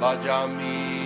Bhajami